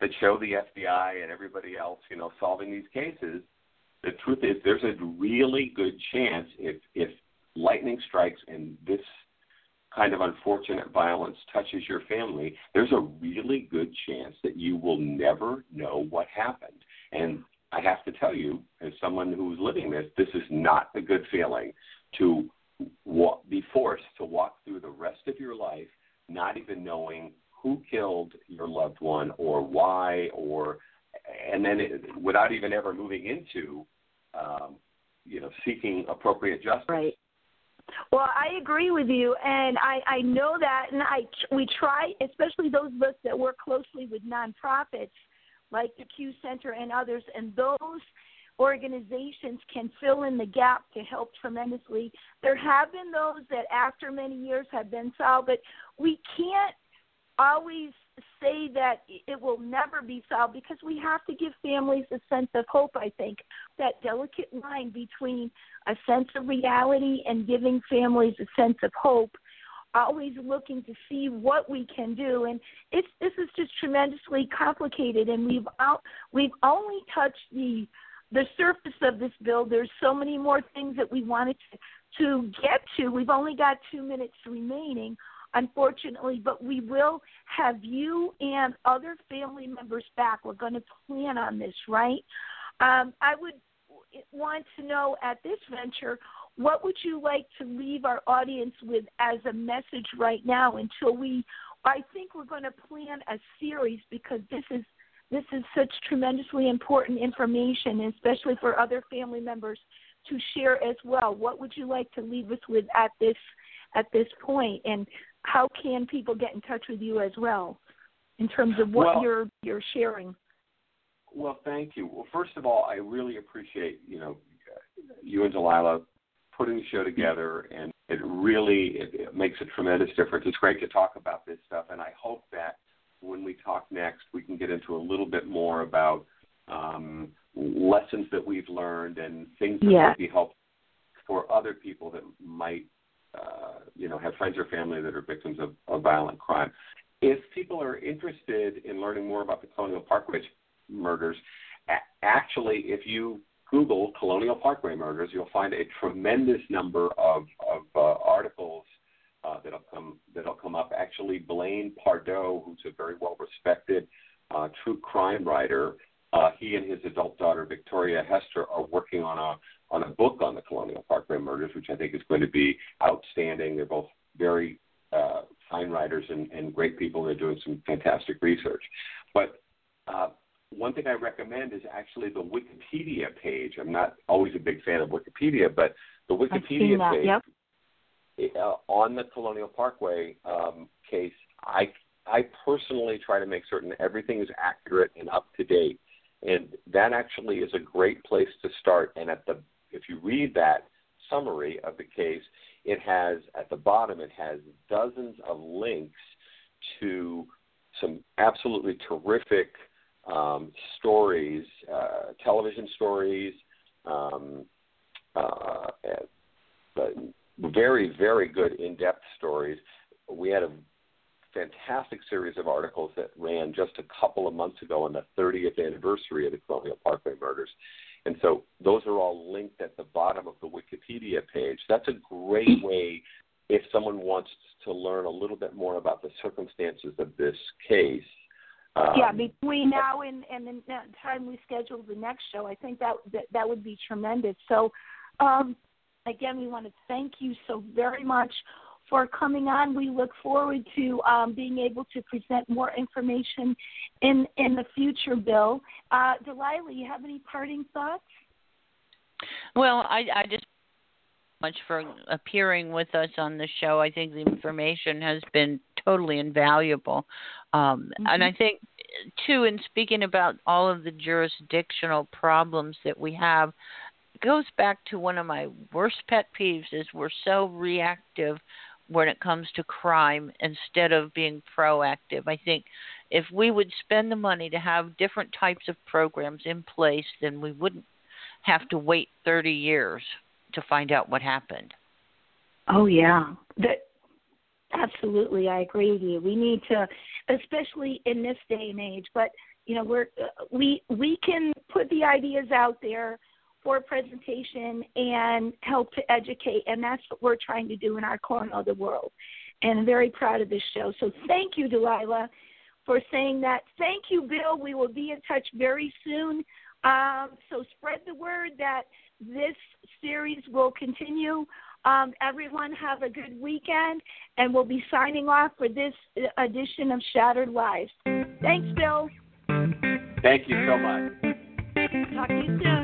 that show the FBI and everybody else, you know, solving these cases, the truth is there's a really good chance if if lightning strikes and this kind of unfortunate violence touches your family, there's a really good chance that you will never know what happened. And I have to tell you, as someone who's living this, this is not a good feeling to walk, be forced to walk through the rest of your life not even knowing who killed your loved one or why or and then it, without even ever moving into um, you know seeking appropriate justice right well, I agree with you, and I I know that, and I we try, especially those of us that work closely with nonprofits like the CUE Center and others, and those organizations can fill in the gap to help tremendously. There have been those that after many years have been solved, but we can't always say that it will never be solved because we have to give families a sense of hope, I think. That delicate line between a sense of reality and giving families a sense of hope always looking to see what we can do. And it's this is just tremendously complicated and we've out we've only touched the the surface of this bill. There's so many more things that we wanted to to get to. We've only got 2 minutes remaining unfortunately, but we will have you and other family members back. We're going to plan on this, right? Um, I would want to know at this venture, what would you like to leave our audience with as a message right now until we I think we're going to plan a series because this is this is such tremendously important information, especially for other family members to share as well. What would you like to leave us with at this at this point? And how can people get in touch with you as well in terms of what well, you're you're sharing? Well, thank you. Well, first of all, I really appreciate you know you and Delilah putting the show together, and it really it, it makes a tremendous difference. It's great to talk about this stuff, and I hope that when we talk next, we can get into a little bit more about um, lessons that we've learned and things that yeah. might be helpful for other people that might uh, you know, have friends or family that are victims of, of violent crime. If people are interested in learning more about the Colonial Parkway murders, actually, if you Google Colonial Parkway murders, you'll find a tremendous number of, of uh, articles uh, that'll come that'll come up. Actually, Blaine Pardoe, who's a very well respected uh, true crime writer, uh, he and his adult daughter Victoria Hester are working on a on a book on the Colonial Parkway murders, which I think is going to be outstanding. They're both very uh, fine writers and, and great people. They're doing some fantastic research. But uh, one thing I recommend is actually the Wikipedia page. I'm not always a big fan of Wikipedia, but the Wikipedia that, page yep. uh, on the Colonial Parkway um, case, I I personally try to make certain everything is accurate and up to date, and that actually is a great place to start. And at the if you read that summary of the case, it has at the bottom it has dozens of links to some absolutely terrific um, stories, uh, television stories, um, uh, very very good in-depth stories. We had a fantastic series of articles that ran just a couple of months ago on the 30th anniversary of the Colonial Parkway murders. And so those are all linked at the bottom of the Wikipedia page. That's a great way if someone wants to learn a little bit more about the circumstances of this case. Um, yeah, between now and, and the time we schedule the next show, I think that that, that would be tremendous. So, um, again, we want to thank you so very much for coming on. We look forward to um, being able to present more information in in the future, Bill. Uh, Delilah, you have any parting thoughts? Well, I, I just much for appearing with us on the show. I think the information has been totally invaluable. Um, mm-hmm. And I think, too, in speaking about all of the jurisdictional problems that we have, goes back to one of my worst pet peeves is we're so reactive when it comes to crime instead of being proactive. I think if we would spend the money to have different types of programs in place, then we wouldn't have to wait 30 years to find out what happened. Oh yeah, that absolutely. I agree with you. We need to, especially in this day and age. But you know, we're uh, we we can put the ideas out there for presentation and help to educate, and that's what we're trying to do in our corner of the world. And I'm very proud of this show. So thank you, Delilah, for saying that. Thank you, Bill. We will be in touch very soon. Um, so spread the word that this series will continue. Um, everyone have a good weekend, and we'll be signing off for this edition of Shattered Lives. Thanks, Bill. Thank you so much. Talk to you soon.